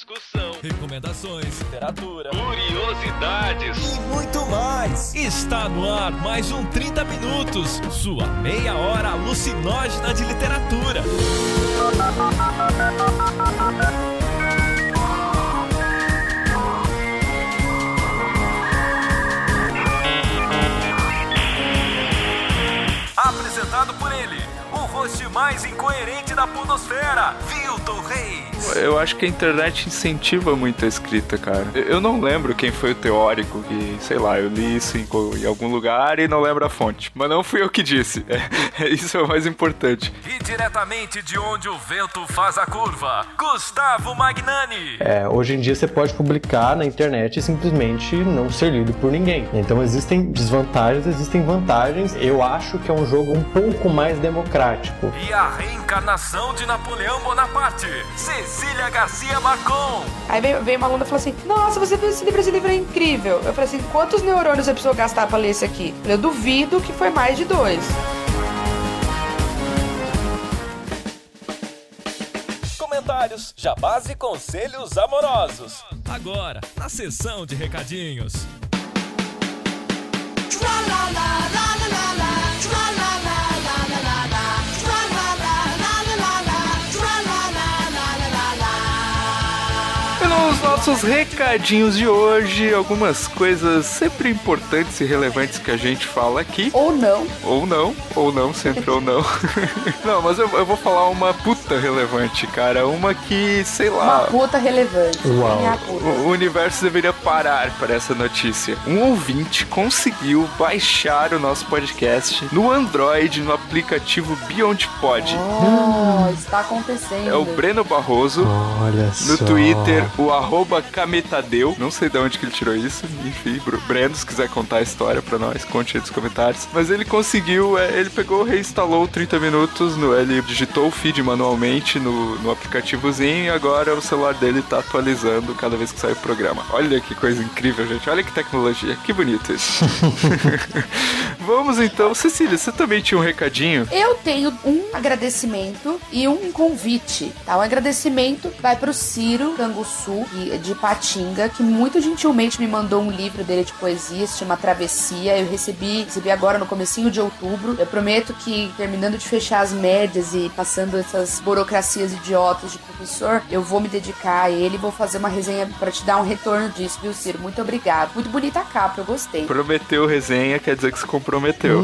discussão, recomendações, literatura, curiosidades e muito mais. Está no ar mais um 30 Minutos, sua meia hora alucinógena de literatura. Host mais incoerente da podosfera, Vilton Reis. Eu acho que a internet incentiva muito a escrita, cara. Eu não lembro quem foi o teórico que, sei lá, eu li isso em, em algum lugar e não lembro a fonte. Mas não fui eu que disse. É, isso é o mais importante. E diretamente de onde o vento faz a curva, Gustavo Magnani. É, hoje em dia você pode publicar na internet e simplesmente não ser lido por ninguém. Então existem desvantagens, existem vantagens. Eu acho que é um jogo um pouco mais democrático. E a reencarnação de Napoleão Bonaparte, Cecília Garcia Macon. Aí veio, veio uma aluna e falou assim: Nossa, você viu esse livro? Esse livro é incrível. Eu falei assim: Quantos neurônios você precisou gastar pra ler esse aqui? Eu duvido que foi mais de dois. Comentários, jabás e conselhos amorosos. Agora, na sessão de recadinhos. Nos nossos recadinhos de hoje, algumas coisas sempre importantes e relevantes que a gente fala aqui. Ou não. Ou não, ou não, sempre ou não. não, mas eu, eu, vou falar uma puta relevante, cara. Uma que, sei lá. Uma puta relevante. Uau. Puta. O, o universo deveria parar para essa notícia. Um ouvinte conseguiu baixar o nosso podcast no Android, no aplicativo Beyond Pod. Oh, está acontecendo. É o Breno Barroso. Olha No só. Twitter, o arroba Cametadeu. Não sei de onde que ele tirou isso. Enfim, Br- Breno, se quiser contar a história pra nós, conte aí nos comentários. Mas ele conseguiu, é, ele pegou, reinstalou 30 minutos, no, ele digitou o feed manualmente no, no aplicativozinho e agora o celular dele tá atualizando cada vez que sai o programa. Olha que coisa incrível, gente. Olha que tecnologia. Que bonito isso. Vamos então. Cecília, você também tinha um recadinho? Eu tenho um agradecimento e um convite, tá? Um agradecimento vai pro Ciro Canguçu, que- de Patinga, que muito gentilmente me mandou um livro dele de poesia, se chama Travessia. Eu recebi, recebi agora no comecinho de outubro. Eu prometo que, terminando de fechar as médias e passando essas burocracias idiotas de professor, eu vou me dedicar a ele e vou fazer uma resenha pra te dar um retorno disso, viu, Ciro? Muito obrigado. Muito bonita a capa, eu gostei. Prometeu resenha, quer dizer que se comprometeu.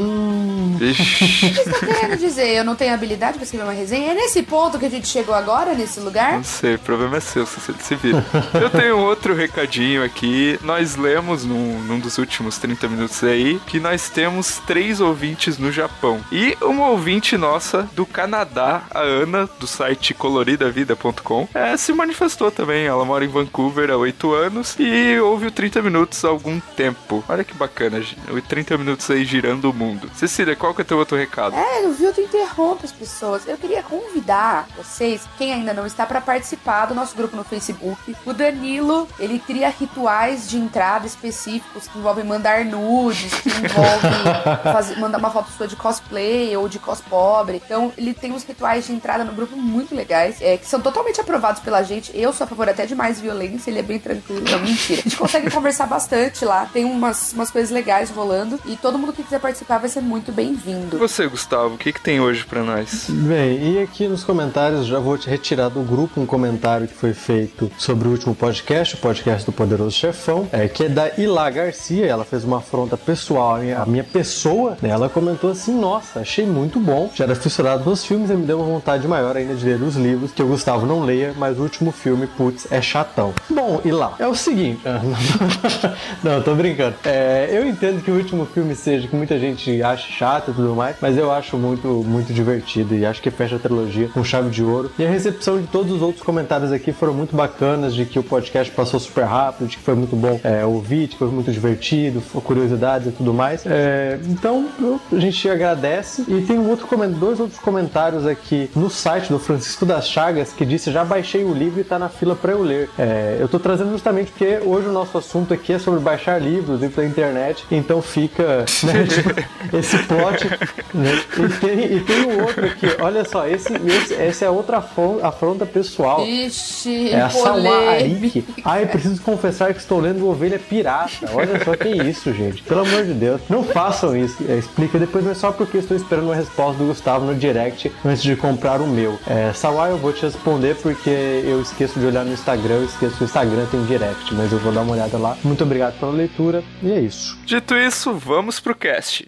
Ixi. O que você tá querendo dizer? Eu não tenho habilidade pra escrever uma resenha? É nesse ponto que a gente chegou agora, nesse lugar? Não sei, o problema é seu, Cecília, se vira. Eu tenho outro recadinho aqui. Nós lemos num, num dos últimos 30 minutos aí que nós temos três ouvintes no Japão. E uma ouvinte nossa do Canadá, a Ana, do site coloridavida.com, é, se manifestou também. Ela mora em Vancouver há oito anos e ouve o 30 minutos há algum tempo. Olha que bacana, o 30 minutos aí girando o mundo. Cecília, qual que é o teu outro recado? É, eu vi, tu interrompe as pessoas. Eu queria convidar vocês, quem ainda não está, para participar do nosso grupo no Facebook. O Danilo, ele cria rituais de entrada específicos que envolvem mandar nudes, que envolve fazer, mandar uma foto sua de cosplay ou de cos pobre. Então, ele tem uns rituais de entrada no grupo muito legais, é, que são totalmente aprovados pela gente. Eu sou a favor até de mais violência, ele é bem tranquilo. Não, mentira. A gente consegue conversar bastante lá, tem umas, umas coisas legais rolando. E todo mundo que quiser participar vai ser muito E bem-vindo. você, Gustavo, o que, que tem hoje pra nós? Bem, e aqui nos comentários já vou te retirar do grupo um comentário que foi feito sobre o último podcast, o podcast do Poderoso Chefão, é, que é da Ilá Garcia. Ela fez uma afronta pessoal à minha, à minha pessoa. né? Ela comentou assim: Nossa, achei muito bom. Já era fissurado nos filmes e me deu uma vontade maior ainda de ler os livros, que o Gustavo não leia, mas o último filme, putz, é chatão. Bom, Ilá, é o seguinte. não, tô brincando. É, eu entendo que o último filme seja que muita gente acha chato e tudo mais, mas eu acho muito, muito divertido e acho que fecha a trilogia com chave de ouro. E a recepção de todos os outros comentários aqui foram muito bacanas, de que o podcast passou super rápido, de que foi muito bom é, ouvir, de que foi muito divertido, curiosidades e tudo mais. É, então, a gente agradece. E tem um outro, dois outros comentários aqui no site do Francisco das Chagas que disse: Já baixei o livro e tá na fila para eu ler. É, eu tô trazendo justamente porque hoje o nosso assunto aqui é sobre baixar livros, livros da internet, então fica né, tipo, esse plot né? e, tem, e tem um outro aqui, olha só, esse, esse, essa é outra afronta, pessoal. Ixi, É a Salma. Arik. Ai, preciso confessar que estou lendo Ovelha Pirata. Olha só que isso, gente. Pelo amor de Deus. Não façam isso. É, explica depois, mas só porque estou esperando uma resposta do Gustavo no direct antes de comprar o meu. É, Sawai, eu vou te responder porque eu esqueço de olhar no Instagram. Eu esqueço que o Instagram tem direct, mas eu vou dar uma olhada lá. Muito obrigado pela leitura. E é isso. Dito isso, vamos pro cast.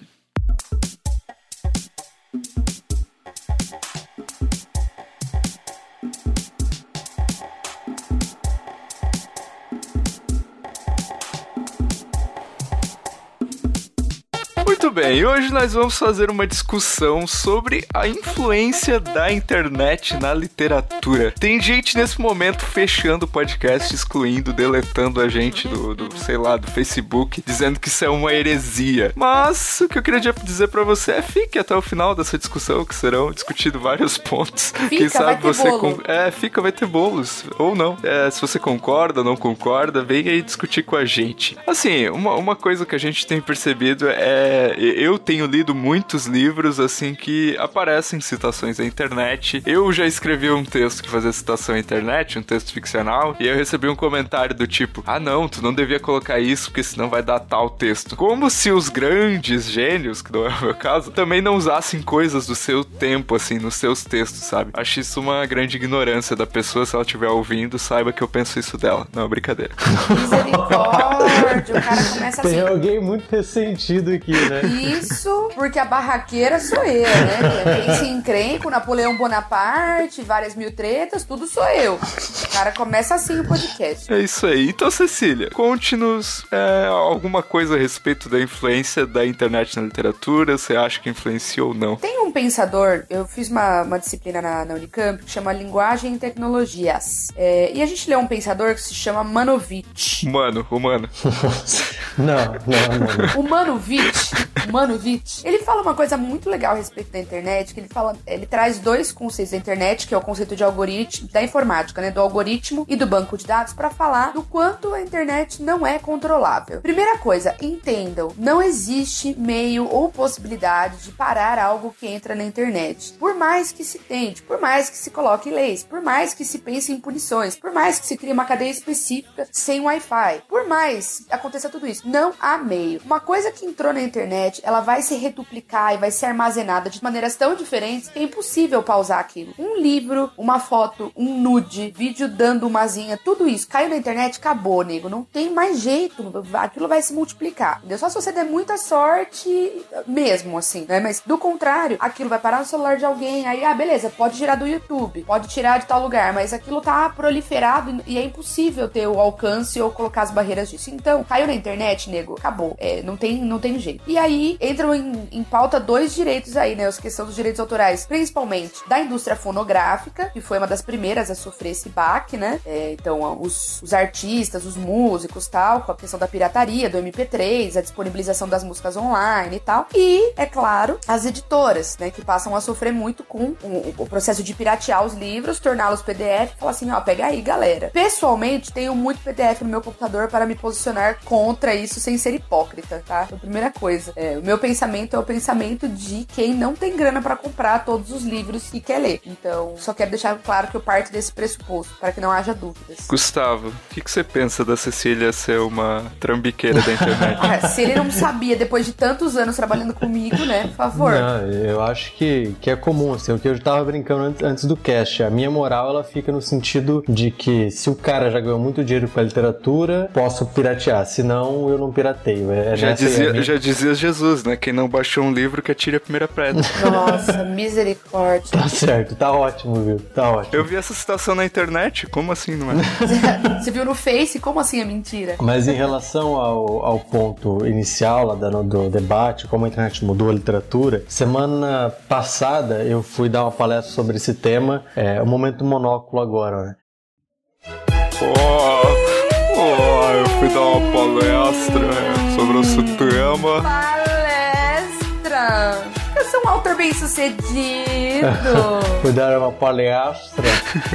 Muito bem, hoje nós vamos fazer uma discussão sobre a influência da internet na literatura. Tem gente nesse momento fechando o podcast, excluindo, deletando a gente do, do, sei lá, do Facebook, dizendo que isso é uma heresia. Mas o que eu queria dizer pra você é fique até o final dessa discussão, que serão discutidos vários pontos. Quem Fica, vai sabe você é, fica, vai ter bolos. Ou não. É, se você concorda, não concorda, vem aí discutir com a gente. Assim, uma, uma coisa que a gente tem percebido é. Eu tenho lido muitos livros, assim, que aparecem citações na internet. Eu já escrevi um texto que fazia citação à internet, um texto ficcional, e eu recebi um comentário do tipo: Ah, não, tu não devia colocar isso, porque senão vai dar tal texto. Como se os grandes gênios, que não é o meu caso, também não usassem coisas do seu tempo, assim, nos seus textos, sabe? Acho isso uma grande ignorância da pessoa. Se ela estiver ouvindo, saiba que eu penso isso dela. Não, brincadeira. Misericórdia, o cara começa Tem assim. alguém muito ressentido aqui, né? Isso, porque a barraqueira sou eu, né? Quem se encrenca, o Napoleão Bonaparte, várias mil tretas, tudo sou eu. O cara começa assim o podcast. É isso aí. Então, Cecília, conte-nos é, alguma coisa a respeito da influência da internet na literatura. Você acha que influenciou ou não? Tem um pensador, eu fiz uma, uma disciplina na, na Unicamp que chama Linguagem e Tecnologias. É, e a gente leu um pensador que se chama Manovich. Humano, humano. Não, não, não. O Manovich, Manovich, ele fala uma coisa muito legal a respeito da internet, que ele fala, ele traz dois conceitos da internet, que é o conceito de algoritmo, da informática, né, do algoritmo e do banco de dados, para falar do quanto a internet não é controlável. Primeira coisa, entendam, não existe meio ou possibilidade de parar algo que entra na internet. Por mais que se tente, por mais que se coloque leis, por mais que se pense em punições, por mais que se crie uma cadeia específica sem Wi-Fi, por mais aconteça tudo isso, não há meio. Uma coisa que entrou na internet, ela vai se reduplicar e vai ser armazenada de maneiras tão diferentes que é impossível pausar aquilo. Um livro, uma foto, um nude, vídeo dando uma zinha, tudo isso caiu na internet, acabou, nego. Não tem mais jeito. Aquilo vai se multiplicar. Entendeu? Só se você der muita sorte mesmo, assim, né? Mas do contrário, aquilo vai parar no celular de alguém. Aí, ah, beleza, pode tirar do YouTube, pode tirar de tal lugar, mas aquilo tá proliferado e é impossível ter o alcance ou colocar as barreiras disso. Então, caiu na internet, nego, acabou. É, não tem, não tem jeito. E aí entram em, em pauta dois direitos aí, né? As questões dos direitos autorais, principalmente da indústria fonográfica, que foi uma das primeiras a sofrer esse baque, né? É, então, os, os artistas, os músicos tal, com a questão da pirataria, do MP3, a disponibilização das músicas online e tal. E, é claro, as editoras, né? Que passam a sofrer muito com o, o processo de piratear os livros, torná-los PDF e falar assim: ó, pega aí, galera. Pessoalmente, tenho muito PDF no meu computador para me posicionar contra isso sem ser hipócrita, tá? Então, primeira coisa. É, o meu pensamento é o pensamento de quem não tem grana para comprar todos os livros e quer ler. Então, só quero deixar claro que eu parto desse pressuposto, para que não haja dúvidas. Gustavo, o que, que você pensa da Cecília ser uma trambiqueira da internet? Ah, se ele não sabia depois de tantos anos trabalhando comigo, né? Por favor. Não, eu acho que, que é comum, assim, o que eu tava brincando antes, antes do cast. A minha moral, ela fica no sentido de que se o cara já ganhou muito dinheiro com a literatura, posso piratear, senão eu não pirateio. É, Já aí a dizia, minha- já dizia Jesus, né? Quem não baixou um livro que atire a primeira pedra. Nossa, misericórdia. Tá certo, tá ótimo, viu? Tá ótimo. Eu vi essa citação na internet, como assim não é? Você viu no Face? Como assim é mentira? Mas em relação ao, ao ponto inicial lá do, do debate, como a internet mudou a literatura, semana passada eu fui dar uma palestra sobre esse tema, é o momento do monóculo agora, né? Oh, oh, eu fui dar uma palestra sobre esse tema. Palestra! São um autor bem sucedido. Fui dar uma palestra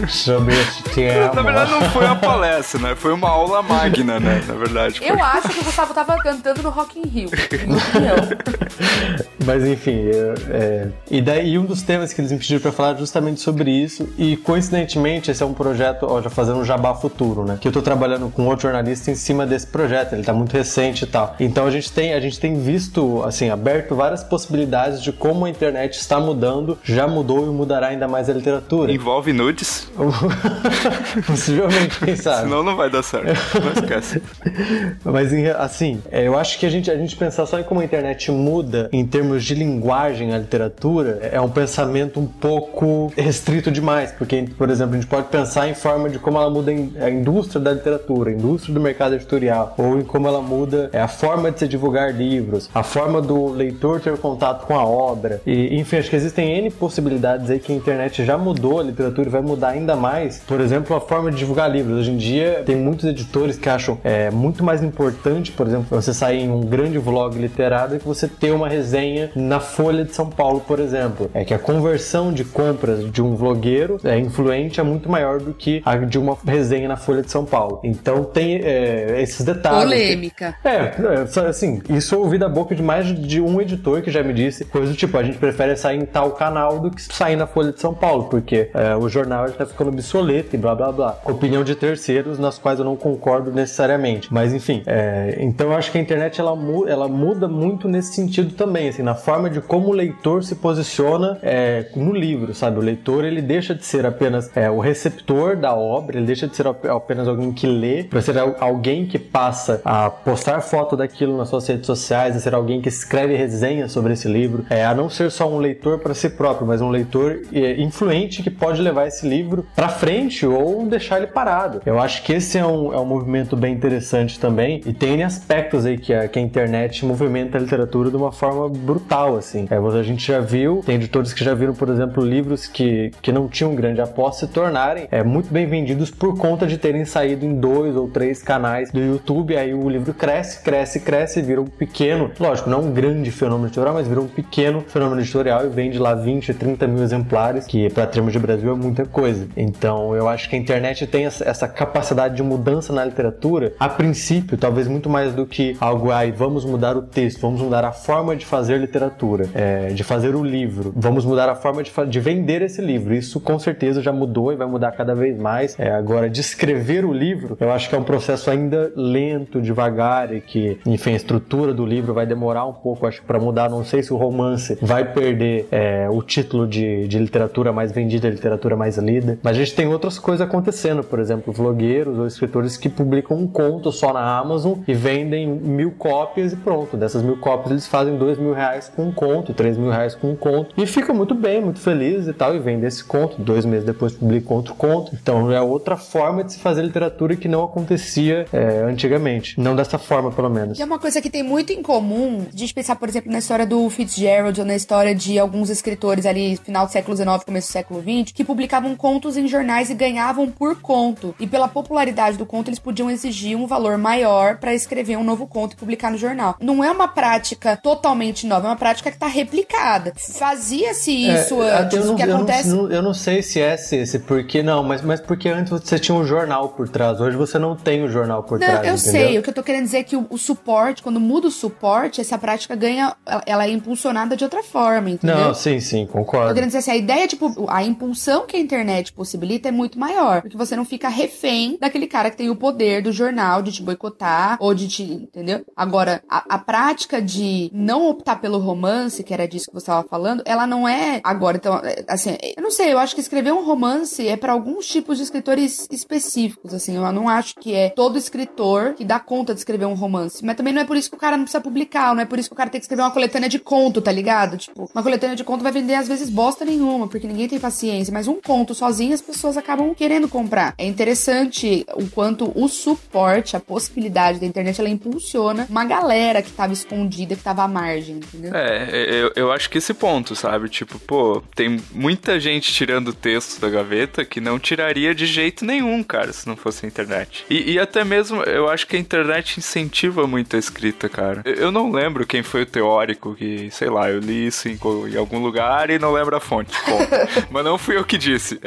sobre esse tema. Na verdade, não foi uma palestra, né? Foi uma aula magna, né? Na verdade. Eu acho que o Gustavo tava cantando no Rock in Rio. Mas enfim, é, é, e daí um dos temas que eles me pediram pra falar é justamente sobre isso. E coincidentemente, esse é um projeto, ó, já fazendo um jabá futuro, né? Que eu tô trabalhando com outro jornalista em cima desse projeto. Ele tá muito recente e tal. Então a gente tem, a gente tem visto, assim, aberto várias possibilidades de como a internet está mudando, já mudou e mudará ainda mais a literatura. Envolve nudes, Possivelmente, quem sabe. senão não vai dar certo. Não esquece. Mas assim, é, eu acho que a gente, a gente pensar só em como a internet muda em termos de linguagem a literatura é um pensamento um pouco restrito demais, porque, por exemplo, a gente pode pensar em forma de como ela muda a indústria da literatura, a indústria do mercado editorial, ou em como ela muda é, a forma de se divulgar livros, a forma do leitor ter contato com a obra, e enfim, acho que existem N possibilidades aí que a internet já mudou a literatura e vai mudar ainda mais. Por exemplo, a forma de divulgar livros. Hoje em dia, tem muitos editores que acham é, muito mais importante, por exemplo, você sair em um grande vlog literário que você ter uma resenha na Folha de São Paulo, por exemplo. É que a conversão de compras de um vlogueiro é, influente é muito maior do que a de uma resenha na Folha de São Paulo. Então tem é, esses detalhes. Polêmica. É, é, assim, isso eu ouvi da boca de mais de um editor que já me disse coisa do tipo, a gente prefere sair em tal canal do que sair na Folha de São Paulo, porque é, o jornal já tá ficando obsoleto e blá blá blá. Opinião de terceiros nas quais eu não concordo necessariamente. Mas enfim, é, então eu acho que a internet ela, mu- ela muda muito nesse sentido também, assim, na forma de como o leitor se posiciona é, no livro, sabe? O leitor ele deixa de ser apenas é, o receptor da obra, ele deixa de ser ap- apenas alguém que lê, para ser al- alguém que passa a postar foto daquilo nas suas redes sociais, a ser alguém que escreve resenhas sobre esse livro, é, a não ser só um leitor para si próprio, mas um leitor é, influente que pode levar esse livro para frente ou deixar ele parado. Eu acho que esse é um, é um movimento bem interessante também e tem aspectos aí que a, que a internet movimenta a literatura de uma forma brutal, assim. É, a gente já viu, tem editores que já viram, por exemplo, livros que, que não tinham grande aposta se tornarem é, muito bem vendidos por conta de terem saído em dois ou três canais do YouTube. Aí o livro cresce, cresce, cresce, vira um pequeno, lógico, não um grande fenômeno editorial, mas vira um pequeno fenômeno editorial e vende lá 20, 30 mil exemplares, que para termos de Brasil é muita coisa. Então eu acho que a internet tem essa, capacidade de mudança na literatura, a princípio, talvez muito mais do que algo, ai, vamos mudar o texto, vamos mudar a forma de fazer literatura, é, de fazer o livro, vamos mudar a forma de, de vender esse livro. Isso com certeza já mudou e vai mudar cada vez mais. É, agora, de escrever o livro, eu acho que é um processo ainda lento, devagar e que, enfim, a estrutura do livro vai demorar um pouco, acho para mudar. Não sei se o romance vai perder é, o título de, de literatura mais vendida, literatura mais lida, mas a gente tem outras coisas acontecendo, por exemplo, vlogueiros ou escritores que publicam um conto só na Amazon e vendem mil cópias e pronto. Dessas mil cópias eles fazem dois mil reais com um conto, três mil reais com um conto e fica muito bem, muito feliz e tal, e vende esse conto. Dois meses depois publica outro conto. Então é outra forma de se fazer literatura que não acontecia é, antigamente. Não dessa forma, pelo menos. E é uma coisa que tem muito em comum, de pensar, por exemplo, na história do Fitzgerald na história de alguns escritores ali, final do século XIX, começo do século XX, que publicavam contos em jornais e ganhavam por conto. E pela popularidade do conto, eles podiam exigir um valor maior pra escrever um novo conto e publicar no jornal. Não é uma prática totalmente nova, é uma prática que tá replicada. Fazia-se isso É, antes, eu não, o que eu acontece... não- eu não sei se é esse, esse porque não, mas, mas porque antes você tinha um jornal por trás. Hoje você não tem o jornal por Não, trás. eu entendeu? sei. O que eu tô querendo dizer é que o, o suporte, quando muda o suporte, essa prática ganha. Ela, ela é impulsionada de outra forma, entendeu? Não, sim, sim, Tô concordo. querendo dizer assim, a ideia, tipo, a impulsão que a internet possibilita é muito maior. Porque você não fica refém daquele cara que tem o poder do jornal de te boicotar ou de te. Entendeu? Agora, a, a prática de não optar pelo romance, que era disso que você tava falando, ela não é agora. Então, é, assim, eu não sei, eu acho que escrever um romance é para alguns tipos de escritores específicos, assim. Eu não acho que é todo escritor que dá conta de escrever um romance. Mas também não é por isso que o cara não precisa publicar, não é por isso que o cara tem que escrever uma coletânea de conto, tá ligado? Tipo, uma coletânea de conto vai vender às vezes bosta nenhuma, porque ninguém tem paciência. Mas um conto sozinho as pessoas acabam querendo comprar. É interessante o quanto o suporte, a possibilidade da internet, ela impulsiona uma galera que tava escondida, que tava à margem, entendeu? É, eu, eu acho que esse ponto, sabe? Tipo, pô, tem muita gente tirando texto da gaveta que não tiraria de jeito nenhum, cara, se não fosse a internet. E, e até mesmo, eu acho que a internet incentiva muito a escrita, cara. Eu, eu não lembro quem foi o teórico que, sei lá, eu li isso em, em algum lugar e não lembra a fonte. Bom, mas não fui eu que disse.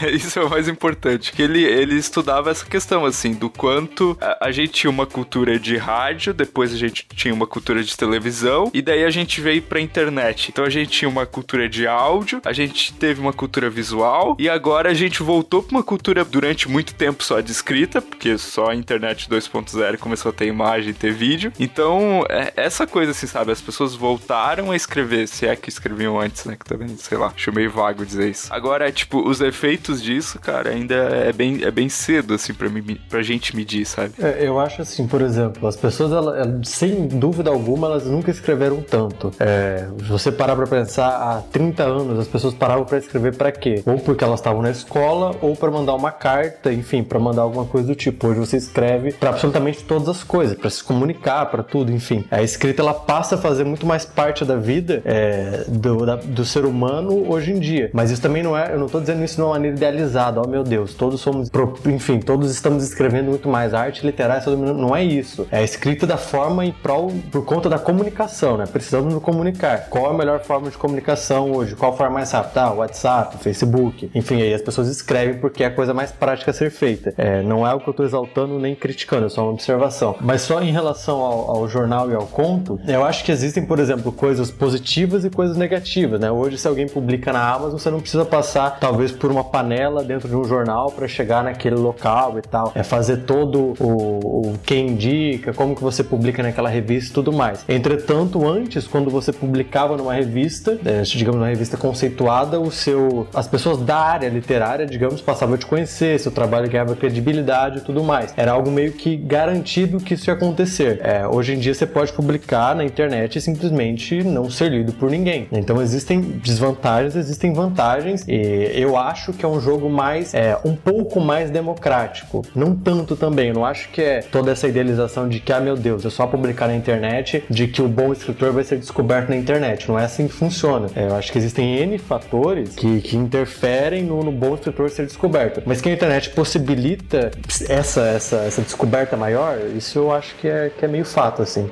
É, isso é o mais importante. Que ele, ele estudava essa questão, assim, do quanto a, a gente tinha uma cultura de rádio, depois a gente tinha uma cultura de televisão, e daí a gente veio pra internet. Então a gente tinha uma cultura de áudio, a gente teve uma cultura visual, e agora a gente voltou pra uma cultura durante muito tempo só de escrita, porque só a internet 2.0 começou a ter imagem, ter vídeo. Então, é, essa coisa, assim, sabe? As pessoas voltaram a escrever, se é que escreviam antes, né? Que também, sei lá, acho meio vago dizer isso. Agora, tipo, os efeitos disso, cara, ainda é bem, é bem cedo, assim, pra, mim, pra gente medir, sabe? É, eu acho assim, por exemplo, as pessoas, elas, sem dúvida alguma, elas nunca escreveram tanto. É, você parar pra pensar, há 30 anos as pessoas paravam pra escrever pra quê? Ou porque elas estavam na escola, ou para mandar uma carta, enfim, para mandar alguma coisa do tipo. Hoje você escreve para absolutamente todas as coisas, para se comunicar, para tudo, enfim. A escrita ela passa a fazer muito mais parte da vida é, do, da, do ser humano hoje em dia. Mas isso também não é, eu não tô dizendo isso de uma maneira idealizada, oh meu Deus, todos somos, enfim, todos estamos escrevendo muito mais. Arte literária não é isso. É escrita da forma em prol, por conta da comunicação, né? Precisamos nos comunicar. Qual é a melhor forma de comunicação hoje? Qual forma mais rápida? Ah, WhatsApp, Facebook, enfim, aí as pessoas escrevem porque é a coisa mais prática a ser feita. É, não é o que eu estou exaltando nem criticando, é só uma observação. Mas só em relação ao, ao, jornal e ao conto, eu acho que existem, por exemplo, coisas positivas e coisas negativas, né? Hoje, se alguém publica na Amazon, você não precisa passar, talvez, por uma panela dentro de um jornal para chegar naquele local e tal. É fazer todo o, o quem indica, como que você publica naquela revista e tudo mais. Entretanto, antes, quando você publicava numa revista, é, digamos, uma revista conceituada, o seu, as pessoas da área literária, digamos, passavam a te conhecer, seu trabalho ganhava credibilidade e tudo mais. Era algo meio que garantido que isso ia acontecer. É, hoje em dia você pode publicar na internet e simplesmente não ser lido por ninguém. Então existem desvantagens, existem vantagens e eu acho que é um jogo mais, é, um pouco mais democrático. Não tanto também, eu não acho que é toda essa idealização de que, ah meu Deus, é só publicar na internet, de que o bom escritor vai ser descoberto na internet. Não é assim que funciona. É, eu acho que existem N fatores que, que interferem no, no bom escritor ser descoberto. Mas que a internet possibilita essa, essa, essa descoberta maior, isso eu acho que é, que é meio fato, assim.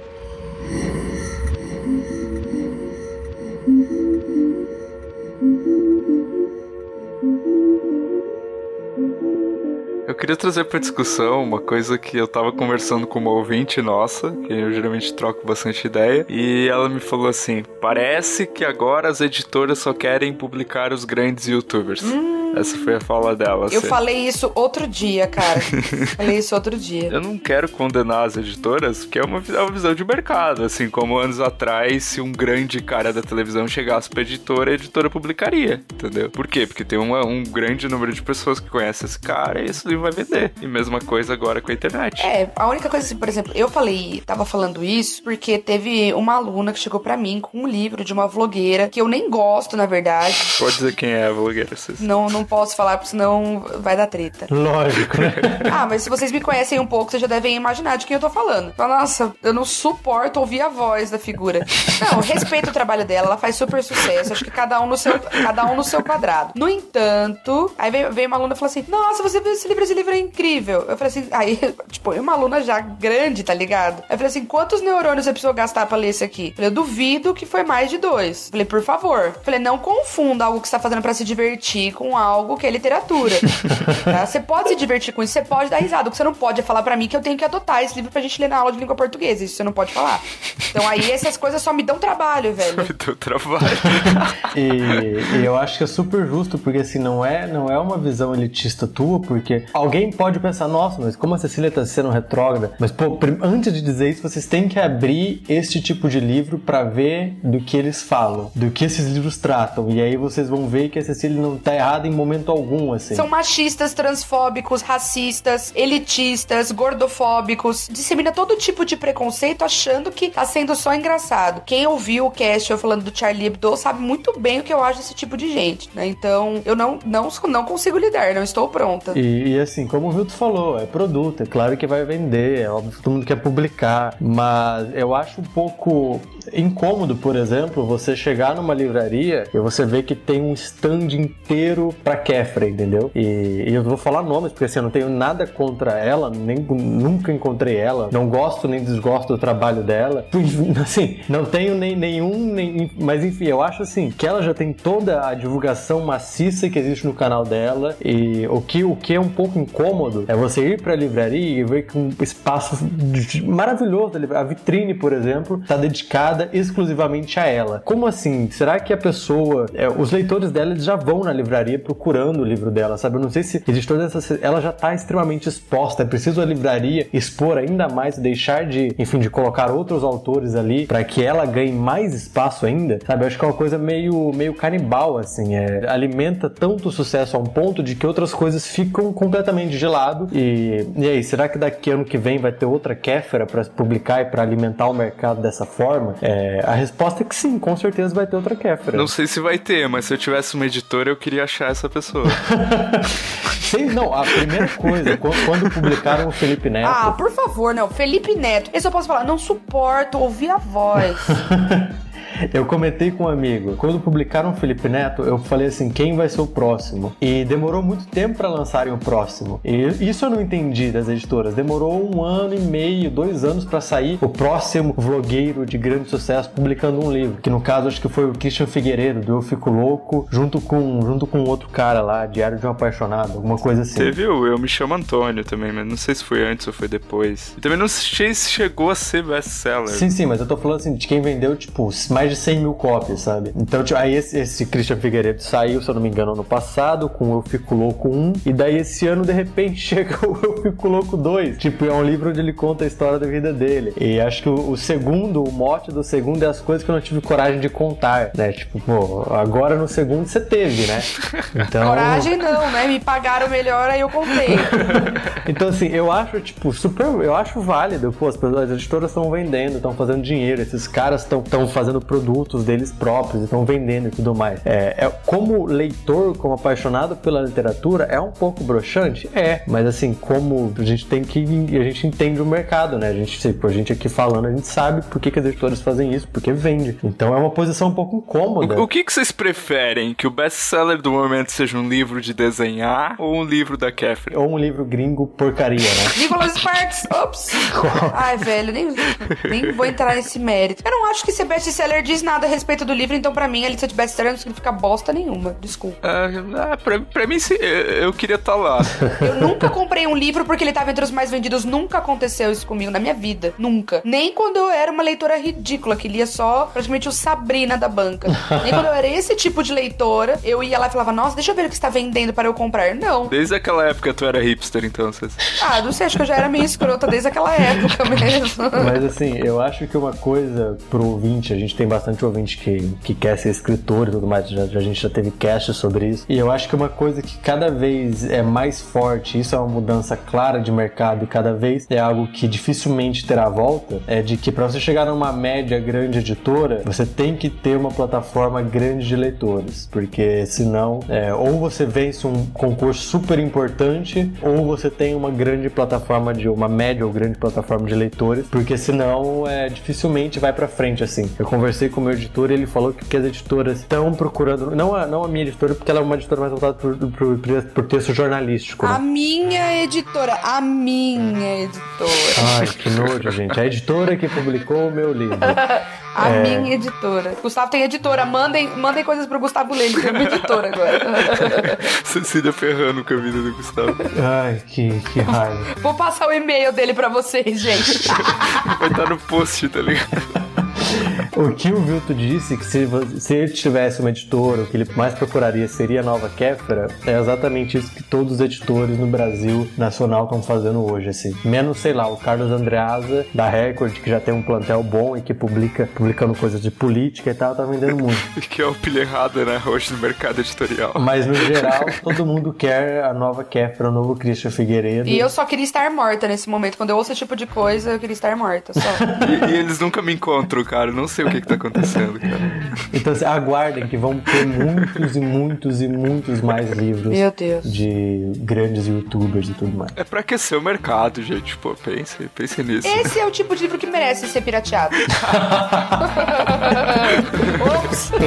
Queria trazer para discussão uma coisa que eu tava conversando com uma ouvinte nossa, que eu geralmente troco bastante ideia, e ela me falou assim: parece que agora as editoras só querem publicar os grandes youtubers. Hum. Essa foi a fala dela. Eu assim. falei isso outro dia, cara. falei isso outro dia. Eu não quero condenar as editoras, porque é uma, é uma visão de mercado. Assim, como anos atrás, se um grande cara da televisão chegasse pra editora, a editora publicaria, entendeu? Por quê? Porque tem uma, um grande número de pessoas que conhecem esse cara e esse livro vai vender. E mesma coisa agora com a internet. É, a única coisa assim, por exemplo, eu falei, tava falando isso porque teve uma aluna que chegou para mim com um livro de uma vlogueira que eu nem gosto, na verdade. Pode dizer quem é a vlogueira, vocês. Não, não posso falar, porque senão vai dar treta. Lógico, né? ah, mas se vocês me conhecem um pouco, vocês já devem imaginar de quem eu tô falando. Nossa, eu não suporto ouvir a voz da figura. Não, respeito o trabalho dela, ela faz super sucesso. Acho que cada um no seu, cada um no seu quadrado. No entanto, aí veio, veio uma aluna e falou assim: Nossa, você viu esse livro? Esse livro é incrível. Eu falei assim, aí, tipo, uma aluna já grande, tá ligado? Aí eu falei assim: quantos neurônios você precisou gastar pra ler esse aqui? Eu falei, eu duvido que foi mais de dois. Eu falei, por favor. Eu falei, não confunda algo que você tá fazendo para se divertir com algo algo que é literatura. tá? Você pode se divertir com isso, você pode dar risada. O que você não pode é falar para mim que eu tenho que adotar esse livro pra gente ler na aula de língua portuguesa. Isso você não pode falar. Então aí essas coisas só me dão trabalho, velho. Me dão trabalho. e, e, eu acho que é super justo, porque assim, não é, não é uma visão elitista tua, porque alguém pode pensar, nossa, mas como a Cecília tá sendo retrógrada? Mas, pô, antes de dizer isso, vocês têm que abrir este tipo de livro para ver do que eles falam, do que esses livros tratam. E aí vocês vão ver que a Cecília não tá errada em momento algum, assim. São machistas, transfóbicos, racistas, elitistas, gordofóbicos. Dissemina todo tipo de preconceito achando que tá sendo só engraçado. Quem ouviu o cast eu falando do Charlie Hebdo sabe muito bem o que eu acho desse tipo de gente, né? Então, eu não, não, não consigo lidar, não estou pronta. E, e assim, como o Vilto falou, é produto, é claro que vai vender, é óbvio que todo mundo quer publicar, mas eu acho um pouco incômodo, por exemplo, você chegar numa livraria e você ver que tem um stand inteiro pra Kéfera, entendeu? E, e eu vou falar nomes, porque assim, eu não tenho nada contra ela, nem, nunca encontrei ela, não gosto nem desgosto do trabalho dela. Assim, não tenho nem nenhum, nem, mas enfim, eu acho assim, que ela já tem toda a divulgação maciça que existe no canal dela e o que, o que é um pouco incômodo é você ir pra livraria e ver que um espaço maravilhoso a vitrine, por exemplo, está dedicada exclusivamente a ela. Como assim? Será que a pessoa, é, os leitores dela eles já vão na livraria procurando o livro dela, sabe? Eu não sei se existe toda essa. Ela já está extremamente exposta. É preciso a livraria expor ainda mais, deixar de, enfim, de colocar outros autores ali para que ela ganhe mais espaço ainda, sabe? Eu acho que é uma coisa meio, meio canibal, assim. É, alimenta tanto sucesso a um ponto de que outras coisas ficam completamente de lado. E, e aí, será que daqui ano que vem vai ter outra Kéfera para publicar e para alimentar o mercado dessa forma? É, a resposta é que sim, com certeza vai ter outra Kéfera. Não sei se vai ter, mas se eu tivesse uma editora, eu queria achar essa pessoa. Sim, não, a primeira coisa, quando publicaram o Felipe Neto. Ah, por favor, não. Felipe Neto. Esse eu posso falar, não suporto ouvir a voz. Eu comentei com um amigo, quando publicaram o Felipe Neto, eu falei assim, quem vai ser o próximo? E demorou muito tempo para lançarem o próximo. E isso eu não entendi das editoras. Demorou um ano e meio, dois anos para sair o próximo vlogueiro de grande sucesso publicando um livro. Que no caso acho que foi o Christian Figueiredo, do Eu Fico Louco, junto com, junto com outro cara lá, Diário de um Apaixonado, alguma coisa assim. Teve o Eu Me Chamo Antônio também, mas não sei se foi antes ou foi depois. E também não sei se chegou a ser best-seller. Sim, sim, mas eu tô falando assim, de quem vendeu, tipo, mais de 100 mil cópias, sabe? Então, tipo, aí esse, esse Christian Figueiredo saiu, se eu não me engano, ano passado, com Eu Fico Louco 1, e daí esse ano, de repente, chega o Eu Fico Louco 2. Tipo, é um livro onde ele conta a história da vida dele. E acho que o, o segundo, o mote do segundo é as coisas que eu não tive coragem de contar, né? Tipo, pô, agora no segundo você teve, né? Então... Coragem não, né? Me pagaram melhor, aí eu contei. então, assim, eu acho, tipo, super, eu acho válido, pô, as, as editoras estão vendendo, estão fazendo dinheiro, esses caras estão fazendo produtos deles próprios, estão vendendo e tudo mais. É, é, como leitor, como apaixonado pela literatura, é um pouco broxante? É, mas assim, como a gente tem que. A gente entende o mercado, né? A gente, tipo, a gente aqui falando, a gente sabe por que, que as editoras fazem isso, porque vende. Então é uma posição um pouco incômoda. O, o que, que vocês preferem? Que o best-seller do momento seja um livro de desenhar ou um livro da Catherine? Ou um livro gringo porcaria, né? Nicholas Sparks! Ops! Ai, velho, nem, nem vou entrar nesse mérito. Eu não acho que ser best-seller diz nada a respeito do livro, então pra mim a lista de best-seller não significa bosta nenhuma. Desculpa. Ah, pra, pra mim, sim, eu queria estar tá lá. Eu nunca comprei um livro porque ele tava entre os mais vendidos. Nunca aconteceu isso comigo na minha vida. Nunca. Nem quando eu era uma leitora ridícula, que lia só praticamente o Sabrina da banca. Nem quando eu era esse tipo de leitora, eu ia lá e falava, nossa, deixa eu ver o que está vendendo para eu comprar. Não. Desde aquela época tu era hipster, então. Vocês... Ah, não sei, acho que eu já era meio escrota desde aquela época mesmo. Mas assim, eu acho que uma coisa pro ouvinte, a gente tem bastante ouvinte que, que quer ser escritor e tudo mais, já, a gente já teve cast sobre isso. E eu acho que uma coisa que cada vez é mais forte, isso é uma mudança clara de mercado e cada vez é algo que dificilmente terá volta, é de que para você chegar numa média grande editora, você tem que ter uma plataforma grande de leitores, porque senão é, ou você vence um concurso super importante ou você tem uma grande plataforma de uma média ou grande plataforma de leitores, porque senão é, dificilmente vai para frente assim. Eu com o meu editor editora, ele falou que, que as editoras estão procurando, não a, não a minha editora, porque ela é uma editora mais voltada por, texto jornalístico. Né? A minha editora, a minha editora. Ai, que nojo, gente. A editora que publicou o meu livro. A é... minha editora. Gustavo tem editora. Mandem, mandem coisas pro Gustavo ler, ele tem uma editora agora. Cecília ferrando com a vida do Gustavo. Ai, que, que raiva. Vou passar o e-mail dele pra vocês, gente. Vai estar no post, tá ligado? o que o Vilto disse que se, se ele tivesse uma editora, o que ele mais procuraria seria a nova Kéfera, é exatamente isso que todos os editores no Brasil nacional estão fazendo hoje, assim. Menos, sei lá, o Carlos Andreasa, da Record, que já tem um plantel bom e que publica publicando coisas de política e tal, tá vendendo muito. que é o pilha errada, né, hoje no mercado editorial. Mas, no geral, todo mundo quer a nova Kéfera, o novo Christian Figueiredo. E eu só queria estar morta nesse momento. Quando eu ouço esse tipo de coisa, eu queria estar morta, só. e, e eles nunca me encontram, cara. Não sei o que, que tá acontecendo, cara. Então assim, aguardem que vão ter muitos e muitos e muitos mais livros Meu Deus. de grandes youtubers e tudo mais. É pra aquecer o mercado, gente. Pô, pense, pense nisso. Esse é o tipo de livro que merece ser pirateado. Ops.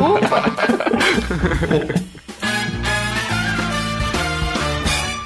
Ufa.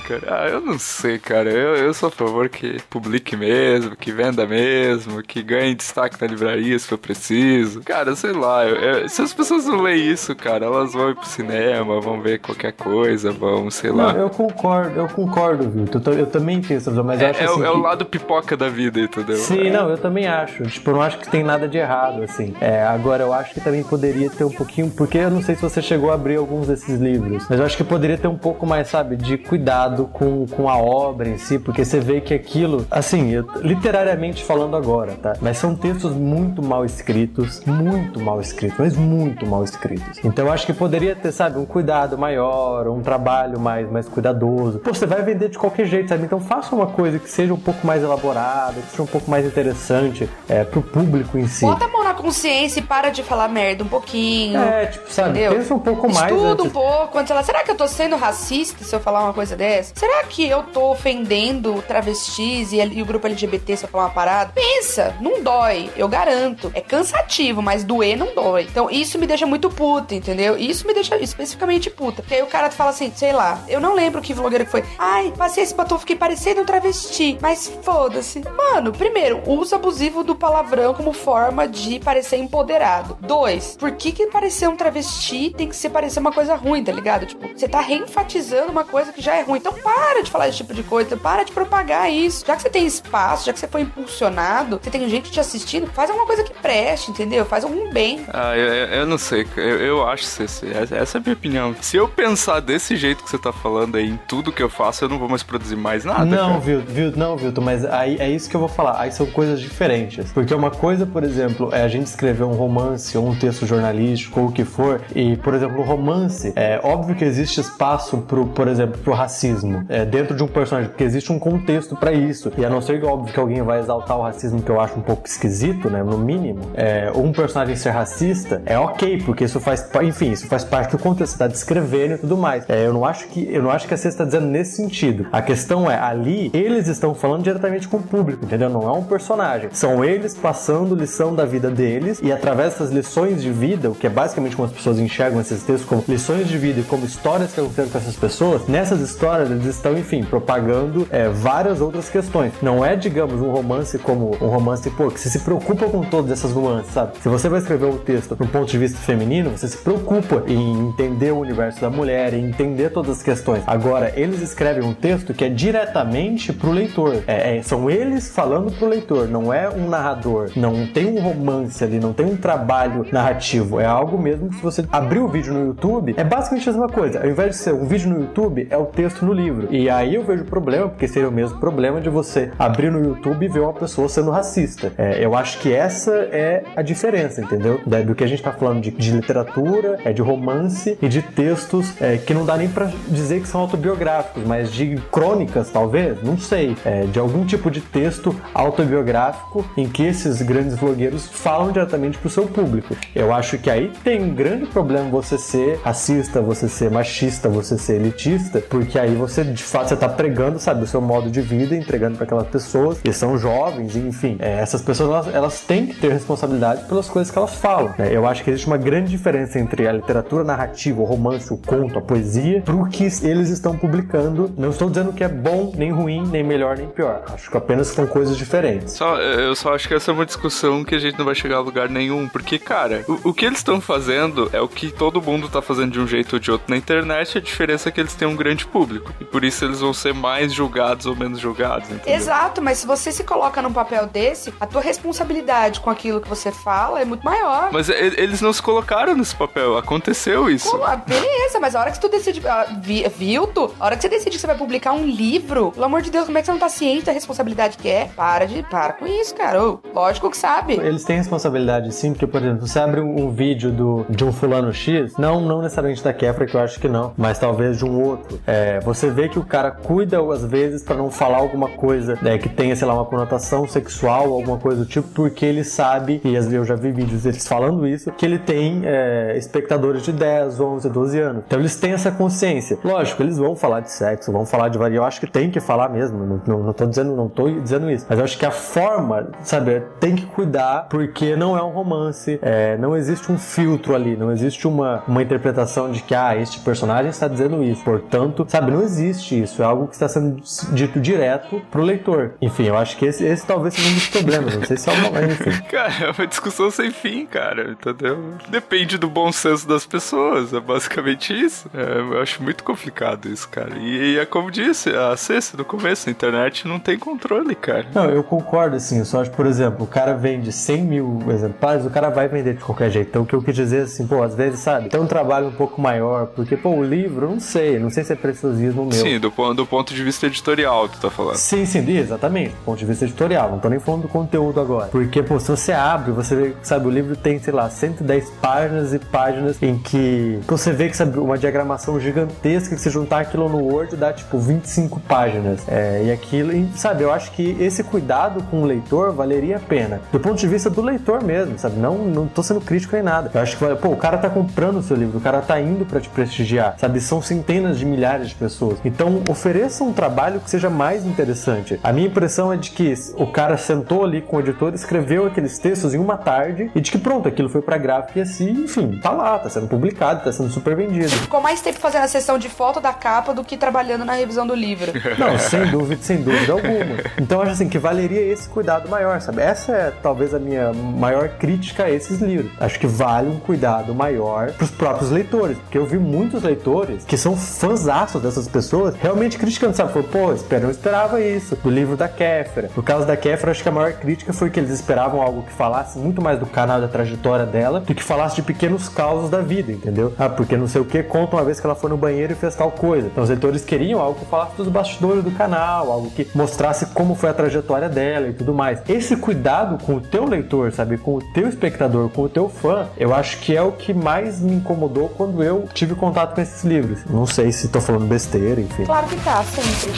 Cara, ah, eu não sei, cara. Eu, eu sou a favor que publique mesmo, que venda mesmo, que ganhe destaque na livraria se for preciso. Cara, sei lá. eu- eu- se as pessoas não leem isso, cara, elas vão ir pro cinema, vão ver qualquer coisa, vão, sei lá. Não, eu concordo, eu concordo, viu? Eu, eu também visão, mas eu É, acho é o- assim é o que- lado pipoca da vida, entendeu? Sim, não, eu também acho. Tipo, eu não acho que tem nada de errado, assim. É, agora, eu acho que também poderia ter um pouquinho. Porque eu não sei se você chegou a abrir alguns desses livros, mas eu acho que poderia ter um pouco mais, sabe, de cuidado com, com a obra em si, porque você vê que aquilo. Assim, eu- literariamente falando agora, tá? Mas são textos muito mal escritos, muito mal escritos, mas muito mal escritos. Então eu acho que poderia ter, sabe, um cuidado maior, um trabalho mais, mais cuidadoso. Pô, você vai vender de qualquer jeito, sabe? Então faça uma coisa que seja um pouco mais elaborada, que seja um pouco mais interessante é, pro público em si. Bota a mão na consciência e para de falar merda um pouquinho. É, tipo, sabe, Entendeu? pensa um pouco mais Estuda um pouco, antes ela, será que eu tô sendo racista se eu falar uma coisa dessa? Será que eu tô ofendendo travestis e, e o grupo LGBT eu falar uma parada? Pensa, não dói, eu garanto. É cansativo, mas doer não dói. Então isso me deixa muito puta, entendeu? Isso me deixa especificamente puta. Porque aí o cara fala assim, sei lá, eu não lembro que vlogueiro que foi. Ai, passei esse batom, fiquei parecendo um travesti. Mas foda-se. Mano, primeiro, uso abusivo do palavrão como forma de parecer empoderado. Dois, por que que parecer um travesti tem que ser parecer uma coisa ruim, tá ligado? Tipo, você tá reenfatizando uma coisa que já é ruim. Então para de falar esse tipo de coisa, para de propagar isso. Já que você tem espaço, já que você foi impulsionado, você tem gente te assistindo, faz alguma coisa que preste, entendeu? Faz algum bem. Ah, eu, eu- não sei, eu, eu acho, Ceci, essa essa é a minha opinião. Se eu pensar desse jeito que você tá falando aí em tudo que eu faço, eu não vou mais produzir mais nada. Não, viu, viu, não, Vilton, mas aí é isso que eu vou falar. Aí são coisas diferentes. Porque uma coisa, por exemplo, é a gente escrever um romance ou um texto jornalístico ou o que for, e, por exemplo, o romance, é óbvio que existe espaço pro, por exemplo, pro racismo é, dentro de um personagem, porque existe um contexto pra isso. E a não ser que, óbvio, que alguém vai exaltar o racismo, que eu acho um pouco esquisito, né, no mínimo, é, um personagem ser racista, é ok, porque isso faz, enfim, isso faz parte do contexto, você tá descrevendo e tudo mais. É, eu não acho que, eu não acho que a você está dizendo nesse sentido. A questão é, ali, eles estão falando diretamente com o público, entendeu? Não é um personagem. São eles passando lição da vida deles e através dessas lições de vida, o que é basicamente como as pessoas enxergam esses textos como lições de vida e como histórias que aconteceram com essas pessoas, nessas histórias eles estão, enfim, propagando é, várias outras questões. Não é, digamos, um romance como um romance, pô, que você se preocupa com todas essas nuances, sabe? Se você vai escrever um texto do ponto de vista feminino, você se preocupa em entender o universo da mulher, em entender todas as questões. Agora, eles escrevem um texto que é diretamente pro leitor. É, é, são eles falando pro leitor, não é um narrador. Não tem um romance ali, não tem um trabalho narrativo. É algo mesmo que se você abrir o vídeo no YouTube, é basicamente a mesma coisa. Ao invés de ser um vídeo no YouTube, é o texto no livro. E aí eu vejo problema, porque seria o mesmo problema de você abrir no YouTube e ver uma pessoa sendo racista. É, eu acho que essa é a diferença, entendeu? Da- Do que a gente tá falando de, de literatura, é de romance e de textos é, que não dá nem pra dizer que são autobiográficos, mas de crônicas, talvez, não sei. É, de algum tipo de texto autobiográfico em que esses grandes vlogueiros falam diretamente pro seu público. Eu acho que aí tem um grande problema você ser racista, você ser machista, você ser elitista, porque aí você de fato você tá pregando, sabe, o seu modo de vida, entregando para aquelas pessoas que são jovens, e, enfim, é, essas pessoas elas, elas têm que ter responsabilidade pelas coisas que elas falam. né? Eu acho que existe uma grande diferença entre a literatura narrativa, o romance, o conto, a poesia, pro que eles estão publicando. Não estou dizendo que é bom, nem ruim, nem melhor, nem pior. Acho que apenas são coisas diferentes. Só, eu só acho que essa é uma discussão que a gente não vai chegar a lugar nenhum, porque, cara, o, o que eles estão fazendo é o que todo mundo tá fazendo de um jeito ou de outro na internet, a diferença é que eles têm um grande público, e por isso eles vão ser mais julgados ou menos julgados, entendeu? Exato, mas se você se coloca num papel desse, a tua responsabilidade com aquilo que você fala é muito maior. Mas eles não se colocaram nesse papel, aconteceu isso. Pô, ah, beleza, mas a hora que tu decide. ah, vi- viu, tu? A hora que você decide que você vai publicar um livro, pelo amor de Deus, como é que você não tá ciente da responsabilidade que é? Para de. Para com isso, cara. Ô, lógico que sabe. Eles têm responsabilidade sim, porque, por exemplo, você abre um, um vídeo do, de um fulano X, não, não necessariamente da Kefra, que eu acho que não, mas talvez de um outro. É, você vê que o cara cuida às vezes para não falar alguma coisa né, que tenha, sei lá, uma conotação sexual, alguma coisa do tipo, porque ele sabe, e às vezes eu já vi vídeos deles falando isso, que ele tem é, espectadores de 10, 11, 12 anos. Então eles têm essa consciência. Lógico, eles vão falar de sexo, vão falar de varia. Eu acho que tem que falar mesmo. Não, não, tô dizendo, não tô dizendo isso. Mas eu acho que a forma, sabe, tem que cuidar, porque não é um romance, é, não existe um filtro ali, não existe uma, uma interpretação de que, ah, este personagem está dizendo isso. Portanto, sabe, não existe isso. É algo que está sendo dito direto pro leitor. Enfim, eu acho que esse, esse talvez seja um dos problemas. Não sei se é uma, mas enfim. Cara, é uma discussão sem fim, cara, entendeu? Depende do bom senso das pessoas, é basicamente isso. É, eu acho muito complicado isso, cara. E, e é como disse a Ceci no começo, a internet não tem controle, cara. Não, eu concordo, assim, eu só acho, por exemplo, o cara vende 100 mil exemplares, o cara vai vender de qualquer jeito. Então, o que eu quis dizer, assim, pô, às vezes, sabe, tem um trabalho um pouco maior, porque, pô, o livro, não sei, não sei se é preciosismo meu. Sim, do, do ponto de vista editorial, tu tá falando. Sim, sim, exatamente, do ponto de vista editorial, não tô nem falando do conteúdo agora. Porque, pô, se você abre, você vê, sabe, o livro tem, sei lá, 110 páginas e páginas em que você vê que, sabe, uma diagramação gigantesca, que se juntar aquilo no Word dá, tipo, 25 páginas. É, e aquilo, e, sabe, eu acho que esse cuidado com o leitor valeria a pena. Do ponto de vista do leitor mesmo, sabe? Não, não tô sendo crítico nem nada. Eu acho que, pô, o cara tá comprando o seu livro, o cara tá indo para te prestigiar, sabe? São centenas de milhares de pessoas. Então, ofereça um trabalho que seja mais interessante. A minha impressão é de que o cara sentou ali com o editor, escreveu aqueles textos em uma tarde e de que pronto, aquilo foi pra gráfica e assim, enfim, tá lá, tá sendo publicado, tá sendo super vendido. Ficou mais tempo fazendo a sessão de foto da capa do que trabalhando na revisão do livro. Não, sem dúvida, sem dúvida alguma. Então, acho assim que valeria esse cuidado maior, sabe? Essa é talvez a minha maior crítica a esses livros. Acho que vale um cuidado maior pros próprios leitores, porque eu vi muitos leitores que são fãzaços dessas pessoas realmente criticando, sabe? Falou, pô, eu esperava isso do livro da Kéfera. No caso da Kéfera, acho que a maior crítica foi que eles esperavam algo que falasse muito mais do canal da trajetória dela do que falasse de pequenos causos da vida, entendeu? Ah, porque não sei o que, conta uma vez que ela foi no banheiro e fez tal coisa. Então os leitores queriam algo que falasse dos bastidores do canal, algo que mostrasse como foi a trajetória dela e tudo mais. Esse cuidado com o teu leitor, sabe, com o teu espectador, com o teu fã, eu acho que é o que mais me incomodou quando eu tive contato com esses livros. Não sei se tô falando besteira, enfim. Claro que tá, sempre.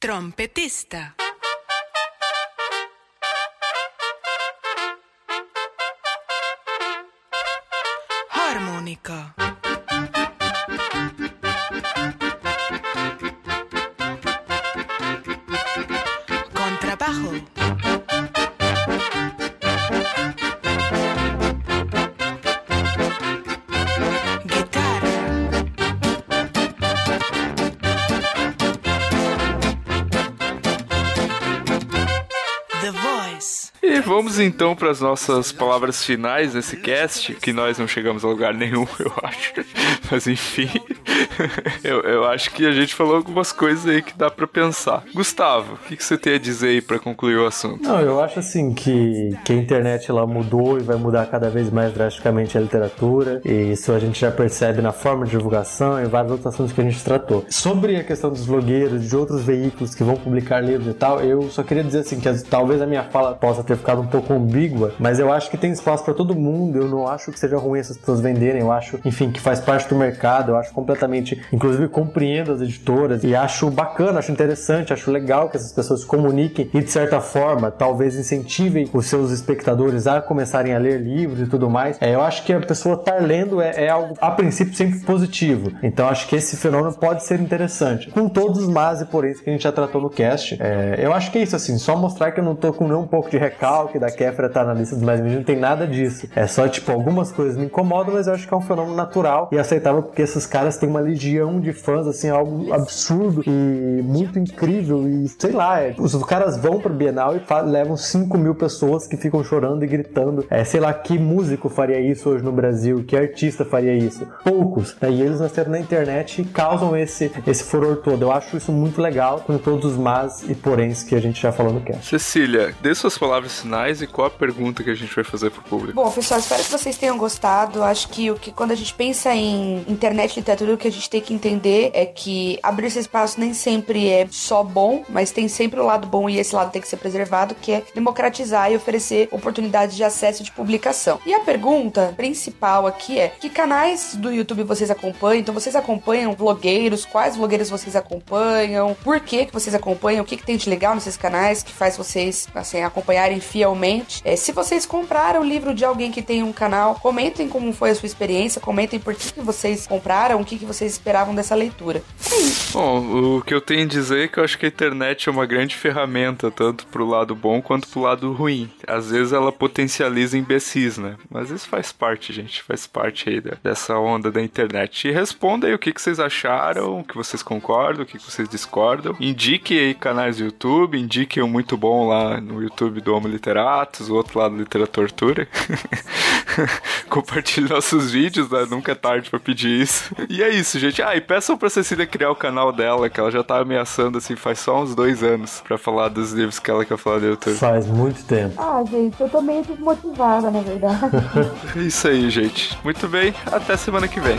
Trompetista. Monica. E vamos então para as nossas palavras finais nesse cast, que nós não chegamos a lugar nenhum, eu acho. Mas enfim, eu, eu acho que a gente falou algumas coisas aí que dá para pensar. Gustavo, o que, que você tem a dizer aí para concluir o assunto? Não, eu acho assim que, que a internet ela mudou e vai mudar cada vez mais drasticamente a literatura, e isso a gente já percebe na forma de divulgação e vários outros assuntos que a gente tratou. Sobre a questão dos blogueiros, de outros veículos que vão publicar livros e tal, eu só queria dizer assim que as- talvez a minha fala possa ter ficado um pouco ambígua, mas eu acho que tem espaço para todo mundo, eu não acho que seja ruim essas pessoas venderem, eu acho, enfim, que faz parte do mercado, eu acho completamente, inclusive compreendo as editoras e acho bacana, acho interessante, acho legal que essas pessoas comuniquem e de certa forma talvez incentivem os seus espectadores a começarem a ler livros e tudo mais. É, eu acho que a pessoa estar lendo é, é algo a princípio sempre positivo. Então acho que esse fenômeno pode ser interessante. Com todos os mas e poréns que a gente já tratou no cast. É, eu acho que é isso assim, só mostrar que eu não tô com nem um pouco de recalque da Kéfera tá na lista dos mais vendidos, não tem nada disso. É só tipo algumas coisas me incomodam, mas eu acho que é um fenômeno natural e aceitável porque esses caras têm uma legião de fãs assim, algo absurdo e muito incrível e sei lá, é, os caras vão pro Bienal e levam 5 mil pessoas que ficam chorando e gritando. É, sei lá, que músico faria isso hoje no Brasil? Que artista faria isso? Poucos. né? E eles nasceram na internet e causam esse, esse furor todo. Eu acho isso muito legal, com todos os mas e poréns que a gente já falou no cast. Cecília, dê suas palavras finais e qual a pergunta que a gente vai fazer pro público? Bom, pessoal, espero que vocês tenham gostado. Acho que o que quando a gente pensa em internet e literatura, o que a gente tem que entender é que abrir esse espaço nem sempre é só bom, mas tem sempre o lado bom e esse lado tem que ser preservado, que é democratizar e oferecer oportunidades de acesso de publicação. E a pergunta principal aqui é: que canais do YouTube vocês acompanham? Então vocês acompanham blogueiros? Quais blogueiros vocês acompanham? Por que que vocês acompanham? O que, que tem de legal nesses canais que faz vocês assim acompanharem fielmente? É, se vocês compraram o livro de alguém que tem um canal, comentem como foi a sua experiência, comentem por que, que vocês compraram, o que, que vocês esperavam dessa leitura. É isso. Bom, o que eu tenho a dizer é que eu acho que a internet é uma grande ferramenta, tanto pro lado bom quanto pro lado ruim. Às vezes ela potencializa imbecis, né? Mas isso faz parte, gente, faz parte aí dessa onda da internet. E responda aí o que, que vocês acharam, o que vocês concordam, o que, que vocês discordam. Indique aí canais do YouTube, indique um muito bom lá no YouTube do Homo Literatus, o outro lado Literatura. Compartilhe nossos vídeos, né? Nunca é tarde pra pedir isso. E é isso, gente. Ah, e peçam pra Cecília criar o canal dela, que ela já tá ameaçando, assim, faz só uns dois anos, pra falar dos livros que ela quer falar do YouTube. Faz muito tempo. Ah, gente, eu tô meio desmotivada, na verdade. É isso aí, gente. Muito bem, até semana que vem.